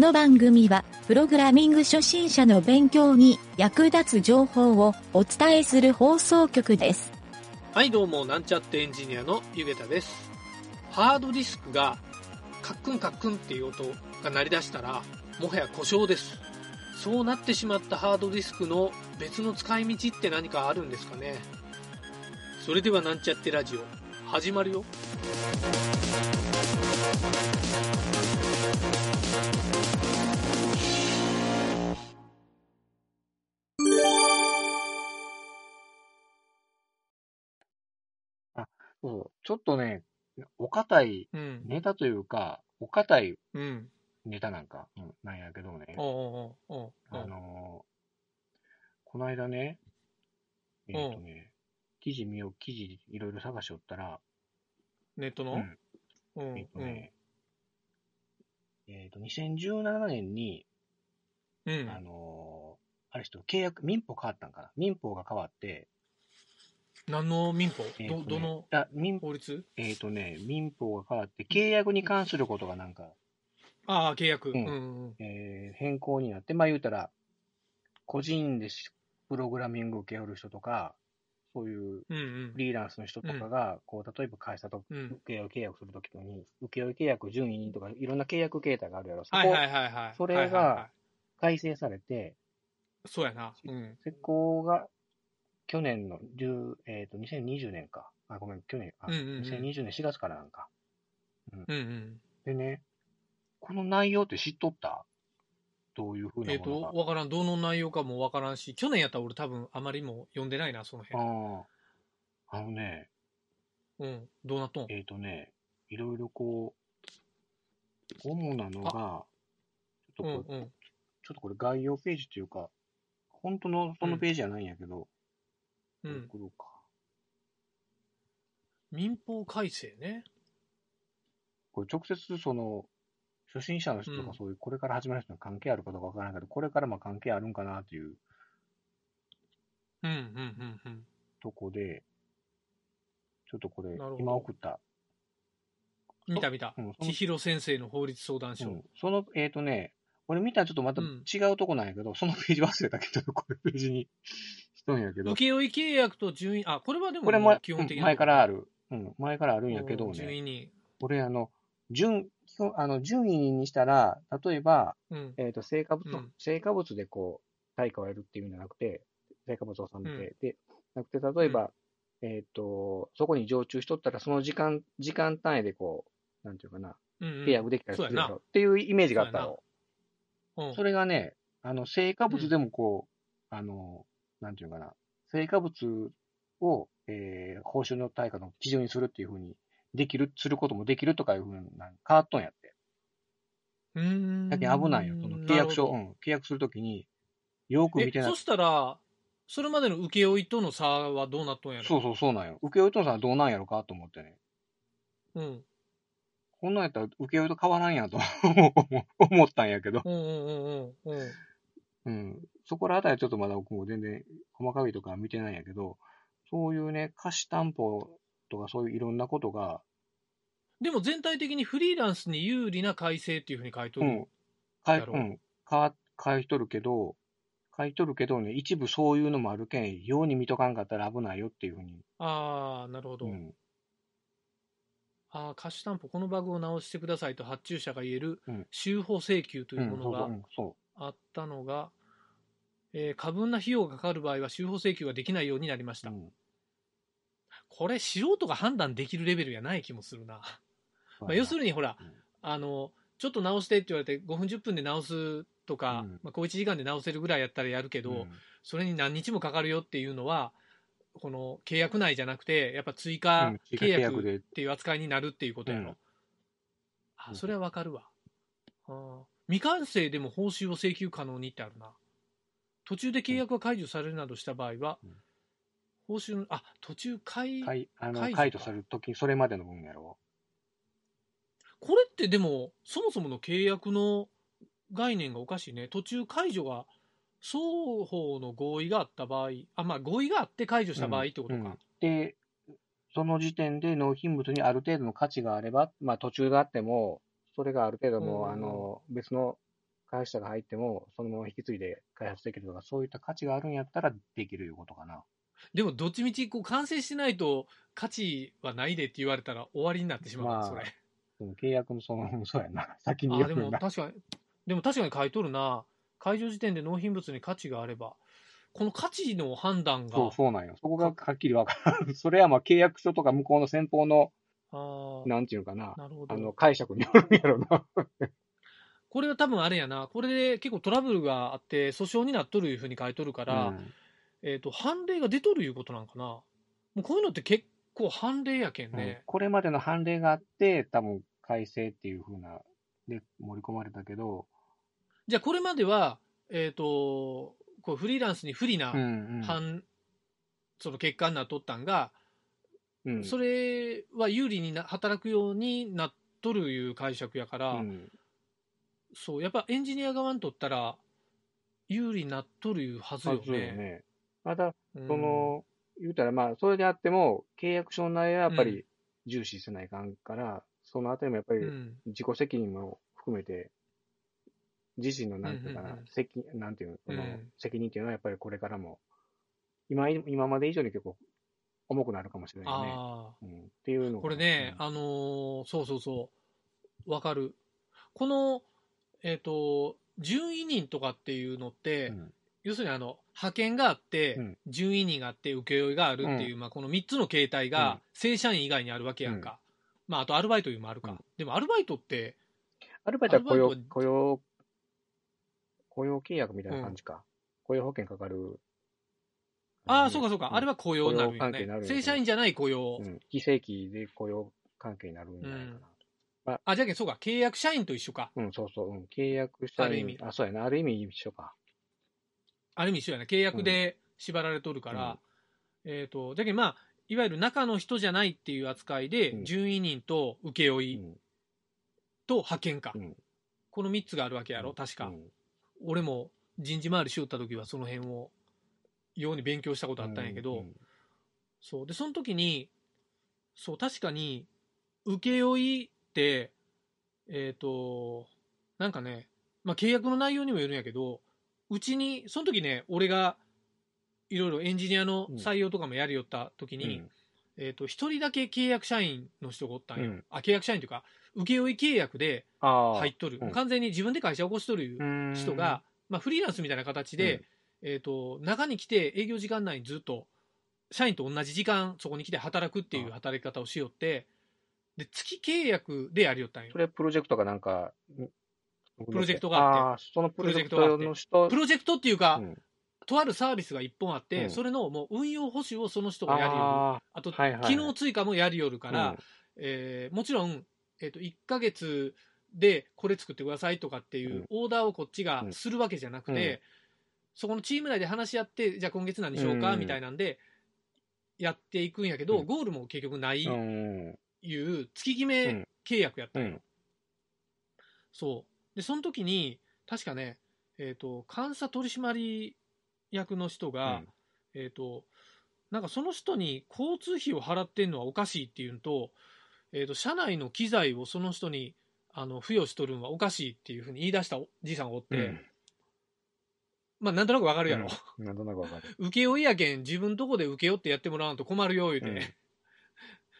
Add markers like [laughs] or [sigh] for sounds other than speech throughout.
この番組は、プログラミング初心者の勉強に役立つ情報をお伝えする放送局です。はい、どうも、なんちゃってエンジニアのゆげたです。ハードディスクが、カックンカックンっていう音が鳴り出したら、もはや故障です。そうなってしまったハードディスクの別の使い道って何かあるんですかねそれではなんちゃってラジオ、始まるよ。そう。ちょっとね、お堅いうん。ネタというか、お堅いうん。ネタなんか、うん、なんやけどね、おうおうおうおう。あのーこの間ね、えっ、とね、記事見よう、記事いろいろ探しよったら、ネットの？うん、うん。えっ、とね、えっ、と、2017年に、うん。あのーあれ人、契約、民法変わったんかな？民法が変わって、何の民法？えーとねど、どの法律？えっ、とね、民法が変わって、契約に関することがなんか、ああ、契約。ううんんうん。えー変更になって、まあ言うたら、個人でしプログラミングを受け負る人とか、そういううんうんフ。リーランスの人とかが、こう、例えば会社とうん。請負契約するときに、請負契約順位人とか、いろんな契約形態があるやろ。そこ、はいはいはいはい。それがはいはいはい改正されて、そうやな。うん。施行が去年の10、えっ、と、2020年か。あ、ごめん、去年、あ、うんうんうん2020年4月からなんか。うんうん。でね、この内容って知っとった？どういうふうなえっ、と、ものが。わからん。どの内容かもわからんし、去年やったら俺多分あまりも読んでないな、その辺。ああ、あのね、うん。どうなっとん？えっ、とね、いろいろこう、主なのが、ちょっとこれ、うんうん。ちょっとこれ概要ページというか、本当のそのページじゃないんやけど、うん。送ろうか。民法改正ね。これ直接その、初心者の人とうんかそういう、これから始める人に関係あるかどうかわからないけど、これからまあ関係あるんかなっていううんうんうんうん。とこで、ちょっとこれ今送った。見た見た千尋先生の法律相談所。うん、その、えっ、とね、俺見たらちょっとまたうん。違うとこなんやけど、そのページ忘れたけど、これページにしとんやけど、請負契約と順位、あ、これはでもこれも基本的なうん前からある。うん、前からあるんやけどうん順位ね、に。俺あの、順、基本あの、順位にしたら、例えば、うん。えっ、と、成果物、うん。成果物でこう、対価を得るっていうんじゃなくて、成果物を収めて、で、なくて、例えば、えっ、と、そこに常駐しとったら、その時間、時間単位でこう、なんていうかな、うんうん。契約できたりするっていうイメージがあったの。うんそれがね、あの、成果物でもこう、あの、なんていうかな、成果物を、えー、報酬の対価の基準にするっていうふうに、できる、することもできるとかいうふうにな変わっとんやって。うーんだけど危ないよ。その契約書、うん、契約するときに、よくど見てないえそ。したら、それまでの請負との差はどうなっとんやろ？そうそうそうなんよ。請負とさんはどうなんやろかと思ってね。うん。こんなんやったら請負と変わらんやと [laughs] 思ったんやけど。うんうんうんうんうん。うん。そこらあたりはちょっとまだ僕も全然細かいとかは見てないんやけど、そういうね、貸し担保とかそういういろんなことが、でも全体的にフリーランスに有利な改正っていうふうに書いとる。うん、かうん、か、買い取るけど、買い取るけどね、一部そういうのもあるけん、ように見とかんかったら危ないよっていうふうに。ああ、なるほど。うん。ああ、貸し担保、このバグを直してくださいと発注者が言えるうん修法請求とう、いうんものがあったのが、えー過分な費用がかかる場合は修法請求ができないようになりましう。た。うん。これ、素人が判断できるレベルやない気もするな。まあ、要するに、ほら、うんあの、ちょっと直してって言われて、5分、10分で直すとか、うんまあ、小1時間で直せるぐらいやったらやるけど、うんそれに何日もかかるよっていうのは、この契約内じゃなくて、やっぱ追加契約っていう扱いになるっていうことやろ。うんあ、それはわかるわ。未完成でも報酬を請求可能にってあるな。途中で契約が解除されるなどした場合は、うん報酬の、あ、途中解、解あの解除か解除されるとき、それまでの分やろ。これってでも、そもそもの契約の概念がおかしいね。途中解除が、双方の合意があった場合、あ、まあ合意があって解除した場合ってことか。うんで、その時点で納品物にある程度の価値があれば、まあ途中があっても、それがある程度もう、うんあの、別の会社が入っても、そのまま引き継いで開発できるとか、そういった価値があるんやったらできるいうことかな。でも、どっちみち、こう、完成してないと、価値はないでって言われたら終わりになってしまうそれ。その契約のその、そうやな。先に言うな。も確かに、でも確かに書いとるな。会場時点で納品物に価値があれば、この価値の判断が、そう、そうなんよ。そこがはっきりわからん。[laughs] それはまあ契約書とか向こうの先方の、ああ、なんていうのかな。なるほど。あの、解釈によるんやろな。[laughs] これは多分あれやな、これで結構トラブルがあって、訴訟になっとるいうふうに書いとるから、うんえっ、と、判例が出とるいうことなんかな。もうこういうのって結構判例やけんうんね。これまでの判例があって、多分改正っていうふうな、で、盛り込まれたけど、じゃあこれまでは、えっ、と、こうフリーランスに不利なうんうん。判、その結果になっとったんが、うん。それは有利にな働くようになっとるいう解釈やから、うん。そう、やっぱエンジニア側にとったら、有利になっとるいうはずあよね。ね。また、うん。その、言うたらまあ、それであっても、契約書の内容はやっぱり重視せないかんから、そのあたりもやっぱりうん。自己責任も含めて、自身のなんていうかな責、なんていうの、責任っていうのはやっぱりこれからも、今、今まで以上に結構重くなるかもしれないね。うん、っていうのがこれね、うん。あのーそうそうそう、わかる。この、えっ、と、順位人とかっていうのって、うん。要するにあの、派遣があって、うん。順位人があって、請負があるっていう、まあ、この3つの形態うん。が、正社員以外にあるわけやんか。まあ、あとアルバイトいうのもあるか。うん。でも、アルバイトって、アルバイトは雇用雇用、雇用契約みたいな感じか。雇用保険かかる。ああ、そうかそうか、んあれは雇用になるんよね雇用関係になるん。やね正社員じゃない雇用。うん、非正規で雇用関係になるんじゃないかな。あ、じゃけんそうか、契約社員と一緒か。うん、そうそう、うん、契約社員。ある意味あ、そうやな、ある意味一緒か。ある意味一緒やな。契約で縛られとるから。えっ、と、じゃけんまあ、いわゆる中の人じゃないっていう扱いで、うん順位人と請負うんと派遣か。うんこの3つがあるわけやろ、確か。うん俺も人事回りしよった時はその辺を、ように勉強したことあったんやけど、うんそう。で、その時に、そう、確かに、請負って、えっ、と、なんかね、まあ、契約の内容にもよるんやけど、うちに、その時ね、俺が、いろいろエンジニアの採用とかもやりよった時に、えっ、と、一人だけ契約社員の人がおったんよ。うんあ、契約社員というか、請負契約で。入っとる。うん。完全に自分で会社を起こしとるうん。人が、、まあ、フリーランスみたいな形で、えっ、と、中に来て営業時間内にずっと、社員と同じ時間そこに来て働くっていう働き方をしよって、で、月契約でやりよったんよ。そ。れプロジェクトかなんか、ププロジェクトがあって。そのプロジェクトの人、プロジェクトっていうか、うん。とあるサービスが一本あって、うん。それのもう運用保守をその人がやりよる。ああと、はいはいはい。機能追加もやりよるかあら、えーもちろん、えっ、と、1ヶ月でこれ作ってくださいとかっていうオーダーをこっちがするわけじゃなくて、うん。そこのチーム内で話し合って、じゃあ今月何しようか、うん。みたいなんで、やっていくんやけど、うん。ゴールも結局ないうん。いう月決め契約やったん。そう。で、その時に、確かね、えっ、と、監査取締役の人が、えっ、と、なんかその人に交通費を払ってんのはおかしいっていうのと、えっ、と、社内の機材をその人に、あの、付与しとるのはおかしいっていうふうに言い出したおじいさんがおって、うんまあ、なんとなくわかるやろ。うんなんとなくわかる。[laughs] 請負やけん、自分とこで請け負ってやってもらわんと困るよ、言うて。うん [laughs]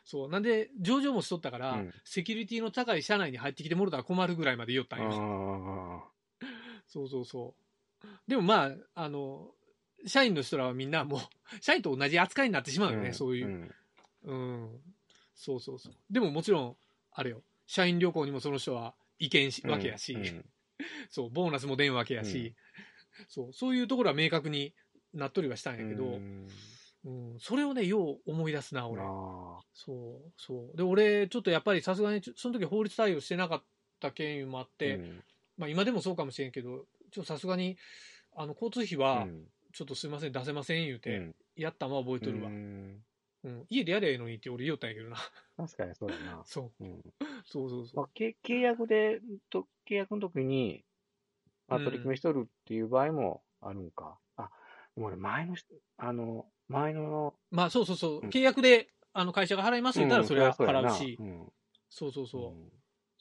そう。なんで、上場もしとったから、うんセキュリティの高い社内に入ってきてもろたら困るぐらいまで言おったんよ。あ [laughs] そうそうそう。でもまあ、あの、社員の人らはみんなもう、社員と同じ扱いになってしまうよね、んそういう。んうん。そうそうそう。でももちろん、あれよ、社員旅行にもその人は意見し、わけやし、うん。[laughs] そう、ボーナスも出んわけやし、そう、そういうところは明確になっとりはしたんやけど、うん。うん、それをね、よう思い出すな、俺。あそう、そう。で、俺、ちょっとやっぱりさすがに、その時法律対応してなかった経緯もあっーて、うん。まあ今でもそうかもしれんけど、ちょっとさすがに、あの、交通費うは、ん。ちょっとすいません、出せません言うて、うん。やったんは覚えとるわ。ううんん家でやりゃええのにって俺言おったんやけどな。確かにそうだな。そう、うんそうそうそう。まあ、け契約で、と契約の時に、まあ、うん取り決めしとるっていう場合もあるんか。あ、でも俺前の人、あの、前の、まあそうそうそう、うん契約で、あの、会社が払います言ったらそれはうん払うし、うんそうそうそう。うん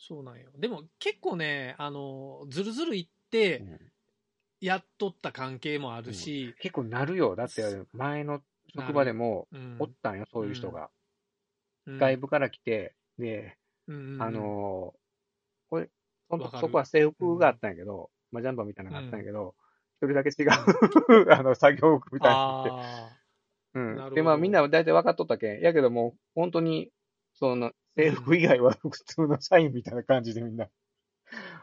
そうなんよ。でも結構ね、あの、ずるずるいっってうんやっとった関係もあるし、結構なるよ。だって、前の職場でも、うん。おったんよ、そういう人が。うん。外部から来て、で、あのーこれ、そこは制服があったんやけど、まあ、ジャンパーみたいなのがあったんやけど、一、人だけ違う、[laughs] あの、作業服みたいなの着て。あうん。で、まあみんな大体分かっとったけん。やけどもう、本当に、その、制服以外は普通の社員みたいな感じでみんな、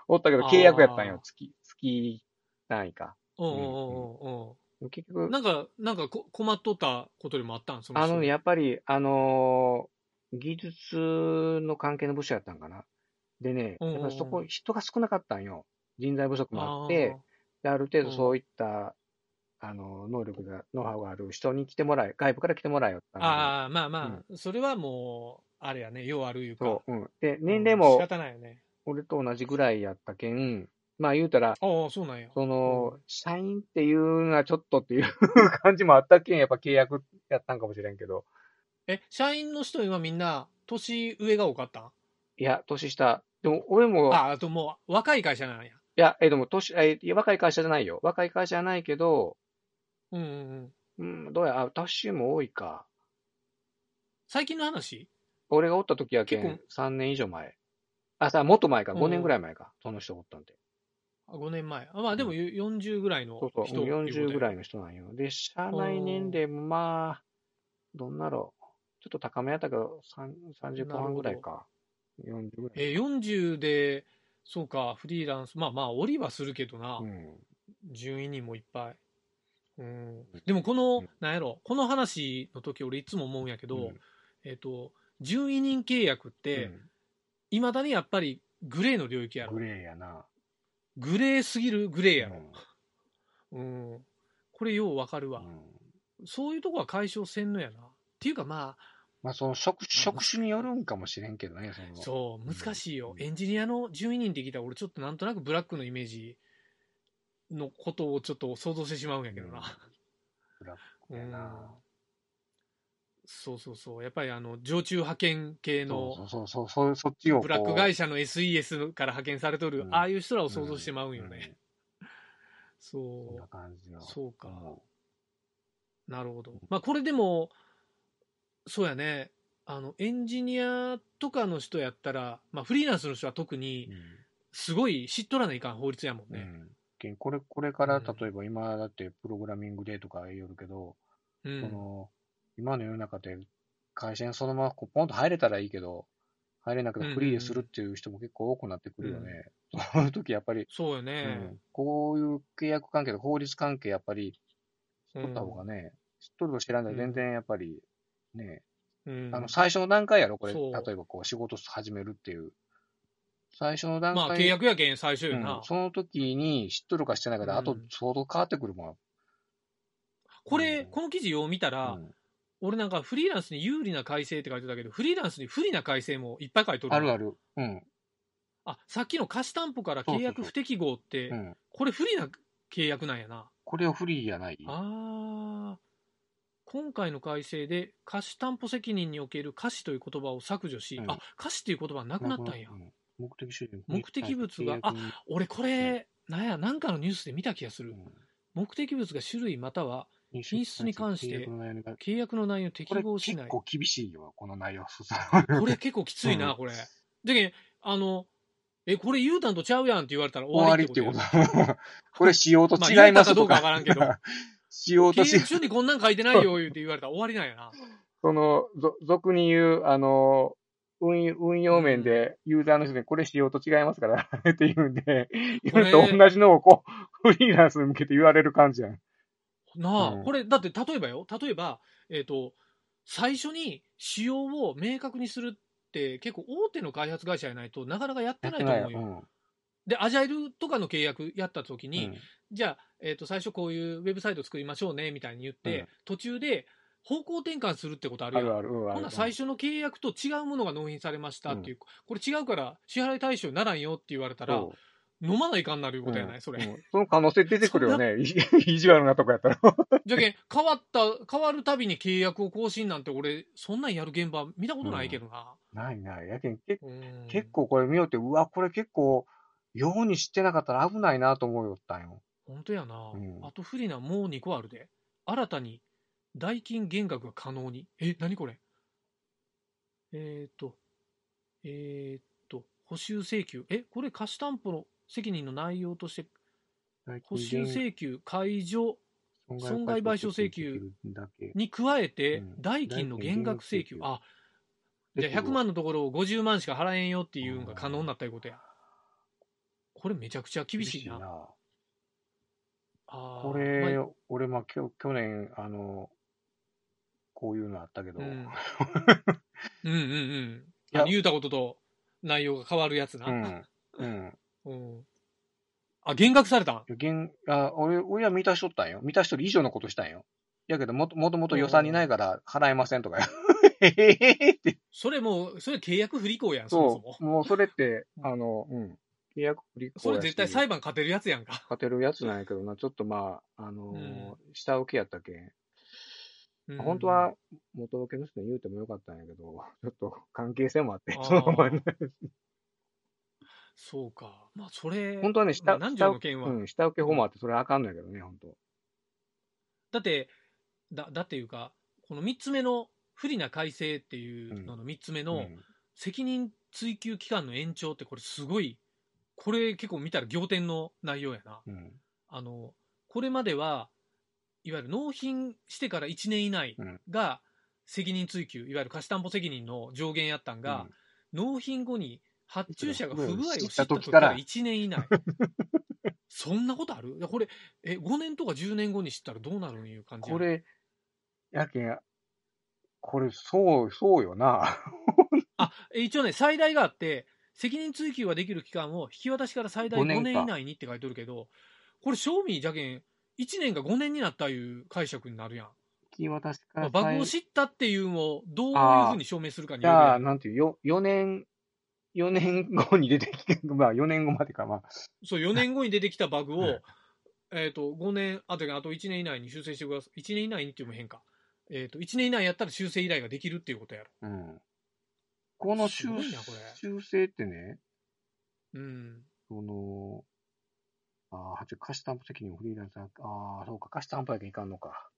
おったけど、契約やったんよ。月、月単位か。うんうんうん結局うん。、なんか、なんかこ困っとったことでもあったん？その人あのね、やっぱり、あのー技術の関係の部署やったんかな？でね、うんうんうんやっぱりそこ、人が少なかったんよ。人材不足もあって、である程度そういった、あの、能力が、ノウハウがある人に来てもらえ、外部から来てもらえよったああ、まあまあ、それはもう、あれやね、ようあるいうか。そう、うん。で、年うん齢も仕、方ないよね。俺と同じぐらいやったけん、まあ言うたら、ああ、そうなんや。その、うん社員っていうのはちょっとっていう感じもあったけん、やっぱ契約やったんかもしれんけど、え、社員の人はみんな、年上が多かった？んいや、年下。でも、俺も、あ、あともう、若い会社なんや。いや、え、でも、年、え、若い会社じゃないよ。若い会社じゃないけど、うんうんうん。うん、どうや、あ、年も多いか。最近の話？俺がおった時やけん結、3年以上前。あ、さ、もっと前か、うん5年ぐらい前か。その人おったんで。あ ?5 年前。あまあでも40ぐらいのそう人。そう、40ぐらいの。の人なんよ。で、社内年齢もまあ、どんなろう。ちょっと高めやったけど、3 30後半ぐらいか。40ぐらい。え、40で、そうか、フリーランス。まあまあ、降りはするけどな。うん。順位人もいっぱい。うん。でもこの、うんなんやろ、この話の時俺いつも思うんやけど、うんえっ、と、順位人契約って、いまだにやっぱりグレーの領域やろうんグ。レーやな。グレーすぎるグレーやろ。ううん。これようわかるわ、んそういうとこは解消せんのやな。っていうかままあ、その職、職種によるんかもしれんけどね、その。あ、そう、難しいよ。うんエンジニアの順位人って聞いたら俺ちょっとなんとなくブラックのイメージのことをちょっと想像してしまうんやけどな。ブラックうんやな。そうそうそう。やっぱりあの、常駐派遣系のそうそうそう、そうそっちを。ブラック会社の SES から派遣されとる、うんああいう人らを想像してまうんよね。うん。そう。感じよ。そうか。うんなるほど。まあこれでも、そうやね。あの、エンジニアとかの人やったら、まあフリーランスの人は特に、すごい知っとらないかん法律やもんね。うん。これ、これから、うん例えば今だってプログラミングでとか言うけど、うん。その、今の世の中で会社にそのままこうポンと入れたらいいけど、入れなくてフリーでするっていう人も結構多くなってくるよね。[laughs] そういう時やっぱり、そうようね。ん、こういう契約関係とか法律関係やっぱり知った方がね、知っとると知らないと全然やっぱりね、うん。あの最初の段階やろ、これ、例えばこう仕事始めるっていう。最初の段階まあ契約やけん最初よな。うん、その時に知っとるか知ってないかで、あとうん。相当変わってくるもん。これ、うん。この記事を見たら、うん俺なんかフリーランスに有利な改正って書いてたけど、フリーランスに不利な改正もいっぱい書いとる。あるある。うん。あ、さっきの貸し担保から契約不適合って、うん。これ不利な契約なんやな。これをフリーやない。あー今回の改正で貸し担保責任における貸しという言葉を削除し、うんあ、貸しという言葉なくなったんや。うん目的主義目的物が契約に俺これ、なんや、なんかのニュースで見た気がする。うん目的物が種類または品質に関して契約の内容が契約の内容を適これ合しない。結構厳しいよ、この内容。これ結構きついな、うんこれ。であの、え、これ言うたんとちゃうやんって言われたら終わ終わりりっててこととこと。[laughs] これ仕様とまあ違います言うたかどうかわからんけど [laughs] 仕様とし契約書にこんなん書いてないよ、言うて言われたら終わりなんやな。その、ぞ俗に言う、あの、運用運用面でユーザーの人にこれ仕様と違いますからって言うんで、言うと同じのをこう、フリーランスに向けて言われる感じやん。なあ、うん。これ、だって例えばよ、例えば、えっ、と、最初に仕様を明確にするって、結構大手の開発会社やないとなかなかやってないと思うよ。うん。で、アジャイルとかの契約やった時に、うん。じゃあ、えっ、と、最初こういうウェブサイト作りましょうね、みたいに言って、うん。途中で方向転換するってことあるやん。ほな最初の契約と違うものが納品されましたっていう、これ違うから支払い対象にならんよって言われたら、飲まないかんなることやない、うんそれ。うんその可能性出てくるよね。い [laughs] 意地悪なとこやったら。[laughs] じゃけん、変わった、変わるたびに契約を更新なんて俺、そんなんやる現場見たことないけどな。ないない。やけん、けうん結構これ見よって、うわ、これ結構ように知ってなかったら危ないなと思うよったんよ。本当やな。うんあと不利なもう2個あるで。新たに代金減額が可能に。え、何これ？えっ、と、えっ、と、補修請求。え、これ貸担保の責任の内容として、補修請求解除損害賠償請求。に加えてうん、代金の減額請求。あ、じゃあ100万のところを50万しか払えんよっていうのが可能になったいうことや。これめちゃくちゃ厳しいな。あーこれ、まあ俺、まあ、きょ去年、あの、こういうのあったけど、うん [laughs] うんうんうん。言うたことと内容が変わるやつな。うん。うん。うんあ、減額されたん？現あ俺、俺は満たしとったんよ。満たしとる以上のことしたんよ。やけど、もともともと予算にないから払えませんとか。[laughs] って。それもう、それ契約不履行やん、そもそも。もうそれって、[laughs] あの、うん。契約不履行それ絶対裁判判勝てるやつやんか。勝てるやつなんやけどな、ちょっとまあ、あのー下請けやったけん。うん本当は、元請けの人に言うてもよかったんやけど、ちょっと関係性もあってそのままに。そうか。まあ、それ、本当はね、ま下あ何条の件は、うん、下請け法もあって、それあかんのやけどね、本当。だって、だ、だっていうか、この3つ目の不利な改正っていうのの3つ目の、うん責任追及期間の延長ってこれすごい、これ結構見たら仰天の内容やな。うん。あの、これまでは、いわゆる納品してから1年以内うんが責任追及、いわゆる貸担保責任の上限やったんが、納品後に発注者が不具合を知った時から1年以内。[laughs] そんなことある？これ、え、5年とか10年後に知ったらどうなるんいう感じや？これ、やけん、これ、そう、そうよな。[laughs] あ、え一応ね、最大があって、責任追及ができる期間を引き渡しから最大5 5年以内にって書いてるけど、これ、賞味じゃけん、1年が5年になったいう解釈になるやん。引き渡しかまあらバグを知ったっていうのをどういうふうに証明するかにじゃあ、よるやん。なんていう、よ、4年、4年後に出てきて、[laughs] まあ4年後までか、まあ。そう、4年後に出てきたバグをはい、えっと、5年、あとあと1年以内に修正してください。1年以内にっていうのも変か。えっと、1年以内やったら修正依頼ができるっていうことやろ。うん。この修すごいなこれ修正ってね、うん。その、ああ、8貸し担保責任をフリーランス、ああ、そうか、貸し担保やけんいかんのか。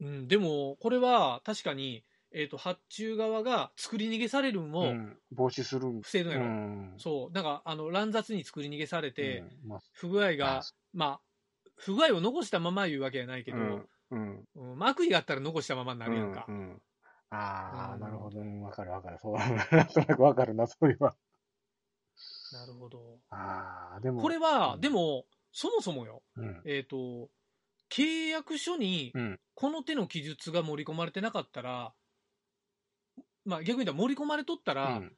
うん、でも、これは確かに、えっ、と、発注側が作り逃げされるんをうん、防止する防ぐのやろ。ん。そう。なんか、あの、乱雑に作り逃げされて、うん、まあ、不具合が、まあ、不具合を残したまま言うわけじゃないけど、うん、うん。悪意があったら残したままになるやんか。うんうんああ、うんなるほど、うんわかるわかる。そう、なんとなくわかるな、そういうは。なるほど。ああ、でも。これは、うんでも、そもそもよ、うん。えっ、と、契約書にうん、この手の記述が盛り込まれてなかったら、まあ逆に言ったら盛り込まれとったら、うん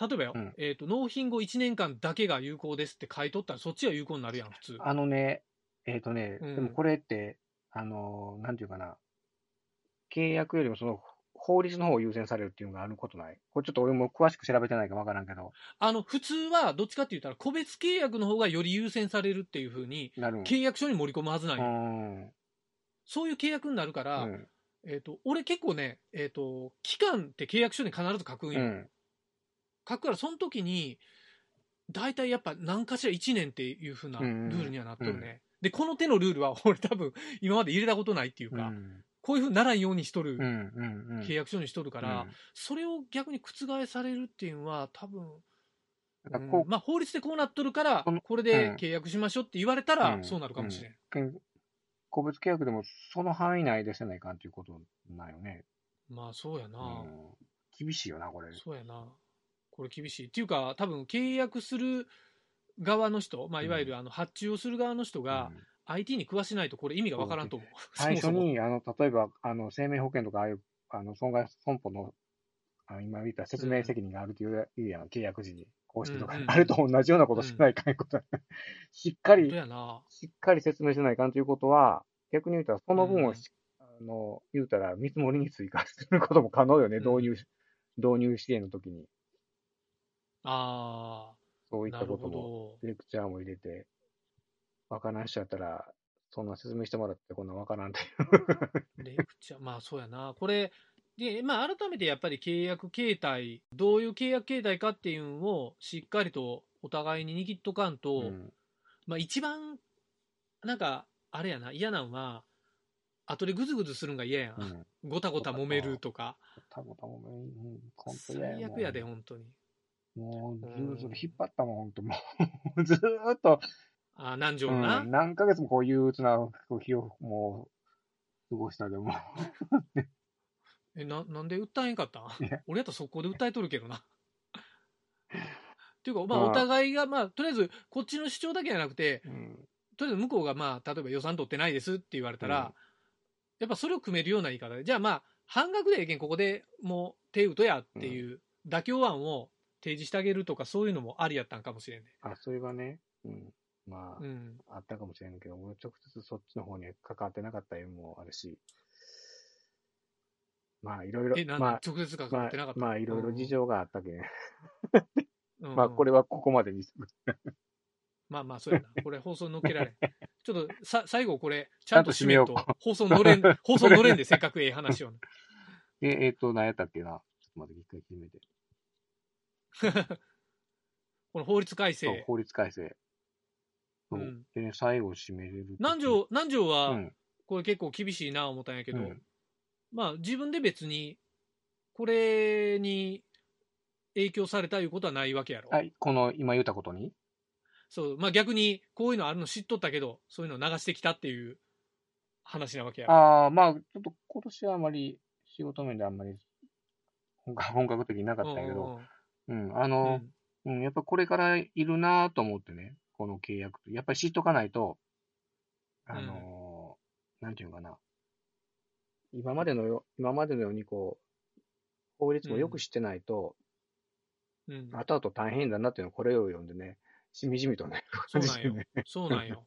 例えばよ、うんえっ、と、納品後1年間だけが有効ですって書いとったら、そっちは有効になるやん、普通。あのね、えっ、とね、うんでもこれって、あのー、なんていうかな、契約よりもその、法律の方を優先されるっていうのがあることない？これちょっと俺も詳しく調べてないかわからんけど、あの、普通は、どっちかって言ったら、個別契約の方がより優先されるっていうふうに、契約書に盛り込むはずな。ん。そういう契約になるから、うん。えっ、と、俺結構ね、えっ、と、期間って契約書に必ず書くんよ。うん。書くから、その時に、大体やっぱ何かしら1年っていうふうなルうんうんールにはなっとるね。で、この手のルールは [laughs] 俺多分今まで入れたことないっていうか、うん。こういうふうにならんようにしとるうん。うん。契約書にしとるから、それを逆に覆されるっていうのは多分、うんまあ法律でこうなっとるからこれで契約しましょうって言われたら、うんそうなるかもしれん。個別契約でもその範囲内でせないかんということなんよね。まあそうやな、うん。厳しいよな、これ。そうやな。これ厳しい。っていうか、多分契約する側の人、まあいわゆるあの発注をする側の人が、うん IT に詳しないとこれ意味がわからんと思う。[laughs] 最初に、あの、例えば、あの、生命保険とか、ああいう、あの、損害、損保の、あの今言った説明責任があるっていう、言うやん、契約時に、とか、うんうんあれと同じようなことしないかんこと、[laughs] しっかり。しっかり説明しないかんということは、逆に言うたら、その分うんをし、あの、言うたら、見積もりに追加することも可能よね、うん導入し、導入支援の時に。ああ、そういったことも、ど。レクチャーも入れて、わからん人やったら、そんな説明してもらって、こんなんわからんっていう。[laughs] レクチャー、まあそうやな。これ、で、まあ改めてやっぱり契約形態、どういう契約形態かっていうのをしっかりとお互いに握っとかんと、うんまあ一番、なんか、あれやな、嫌なんは、後でぐずぐずするんが嫌やん。うん。ごたごた揉めるとか。たぶん、たぶん、うん、ほんと嫌最悪やで、も本当に。う、もうずうんーずー引っ張ったもん、ほんと。もう、ずーっと、あ、南條うな。ん、何ヶ月もこう憂鬱な日を、もう、過ごしたでも。え、な、なんで訴えんかったん？俺やったら速攻で訴えとるけどな。[laughs] っていうか、まあ、まあお互いが、まあ、とりあえず、こっちの主張だけじゃなくて、うん。とりあえず向こうが、まあ、例えば予算取ってないですって言われたら、うんやっぱそれを組めるような言い方で、じゃあまあ、半額でええけん、ここでもう手打とやっていう妥協案を提示してあげるとか、そういうのもありやったんかもしれんね。あ、それはね、うん。まあ、うん。あったかもしれんけど、俺直接そっちの方に関わってなかった縁もあるし、まあ、いろいろえ、、なんまあ、直接関まあわってなかった。まあ、いろいろ事情があったけん。うん。[laughs] まあ、これはここまでにする。[laughs] まあまあ、そうやな。これ放送乗っけられん。[laughs] ちょっとさ、最後これ、ちちゃんと締めようと。放送乗れん、放送乗れんでせっかくええ話を。で、えっ、と、何やったっけな？ちょっと待って、一回決めて。この法律改正、。法律改正。そううんでね、最後締めれる時。南條、南條うは、ん。これ結構厳しいな思ったんやけど、うんまあ自分で別に、これに影響されたいうことはないわけやろ。はい、この、今言ったことに？そう、まあ逆に、こういうのあるの知っとったけど、そういうの流してきたっていう話なわけやろ。ああ、まあ、ちょっと今年はあまり、仕事面であんまり本格 [laughs] 本格的になかったけど、うん、あうんうんの、うん、やっぱこれからいるなと思ってね、この契約。やっぱり知っとかないと、あのーなんていうのかな。今までのよ、今までのようにこう、法律もよく知ってないと、うんうん後々大変だなっていうのをこれを読んでね、しみじみとね、そうなんよ。そうなんよ。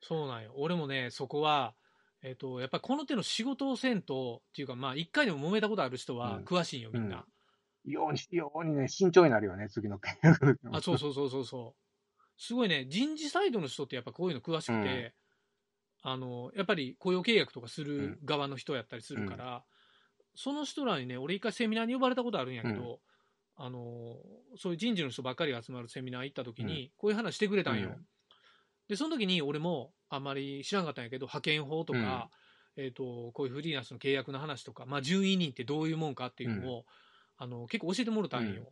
そうなんよ。俺もね、そこは、えっ、と、やっぱりこの手の仕事をせんと、っていうか、まあ、一回でも揉めたことある人はうん詳しいんよ、みんな。ように、ようにね、慎重になるよね、次の。あ、そうそうそうそうそう。すごいね、人事サイドの人ってやっぱこういうの詳しくて、あの、やっぱり雇用契約とかする側の人やったりするから、その人らにね、俺一回セミナーに呼ばれたことあるんやけど、あの、そういう人事の人ばっかりが集まるセミナー行った時に、こういう話してくれたんよ。うん。で、その時に俺もあんまり知らんかったんやけど、派遣法とか、えっ、と、こういうフリーランスの契約の話とか、まあ、従委任ってどういうもんかっていうのを、あの、結構教えてもろたんよ。うん。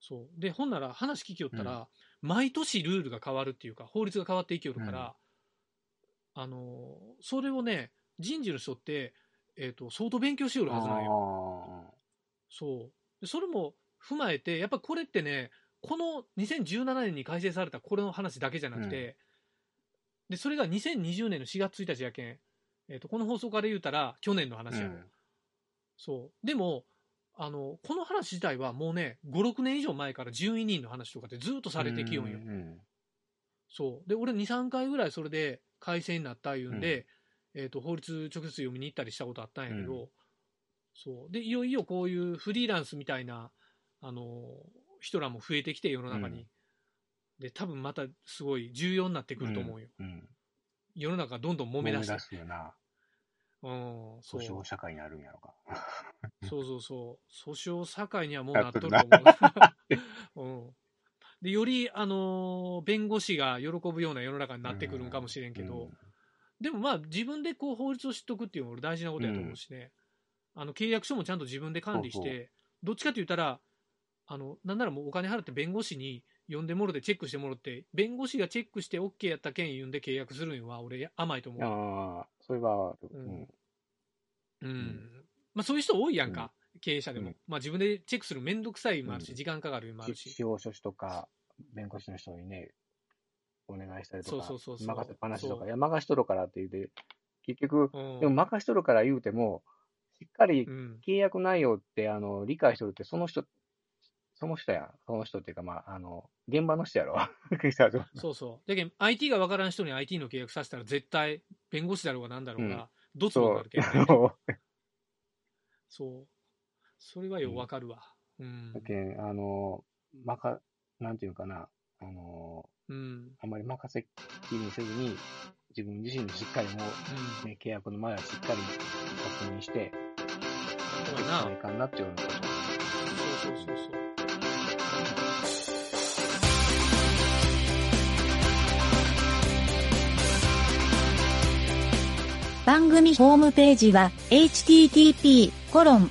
そう。で、ほんなら話聞きよったら、毎年ルールが変わるっていうか、法律が変わっていきよるから、あの、それをね、人事の人って、えっ、と、相当勉強しよるはずなんよ。あそう。でそれも踏まえて、やっぱこれってね、この2017年に改正されたこれの話だけじゃなくて、で、それが2020年の4月1日やけん、えっ、と、この放送から言うたら、去年のー話やろ。うんそう。でも、あの、この話自体はもうね、5、6年以上前から順位人の話とかってずっとされてきよんよ。うんそう。で、俺2、3回ぐらいそれで改正になった言うんで、えっ、と、法律直接読みに行ったりしたことあったんやけど、うそう。で、いよいよこういうフリーランスみたいな、あの、人らも増えてきて、世の中に。うんで、多分またすごい重要になってくると思うよ。うん。世の中どんどん揉め出して。出すよな。うん、そう。訴訟社会になるんやろか。そうそうそう。訴訟社会にはもうなっとると思う。[laughs] うん。で、より、あのー弁護士が喜ぶような世の中になってくるんかもしれんけど、でもまあ自分でこう法律を知っとくっていうのは俺大事なことやと思うしね、あの契約書もちゃんと自分で管理して、どっちかって言ったら、あの、なんならもうお金払って弁護士に呼んでもろてチェックしてもろって、弁護士がチェックして OK やったけん言うんで契約するんは俺甘いと思う。ああ、それは、ううん。ん。うん。まあそういう人多いやんか、経営者でも。うんまあ自分でチェックするめんどくさいもあるし、うん時間かかるのもあるし。司法書士とか、弁護士の人にね、お願いしたりとか、そうそうそう任せっぱなしとか、いや、任しとるからって言うて、結局、うんでも任しとるから言うても、しっかりうん。契約内容って、あの、理解しとるって、その人、その人や、その人っていうか、まあ、あの、現場の人やろ。[laughs] そうそう。だけど IT がわからん人に IT の契約させたら絶対弁護士だろうがなんだろうが、どつぼになるけど、ね、そう。それはよくわかるわ。うん。だけ、あの、まか、なんていうかな、あの、うん、あまり任せっきりにせずに、自分自身でしっかりもう、うん、ね、契約の前はしっかり確認して、そうやな。いかんなっていうのそうそうそうそう。番組ホームページは http:// コロン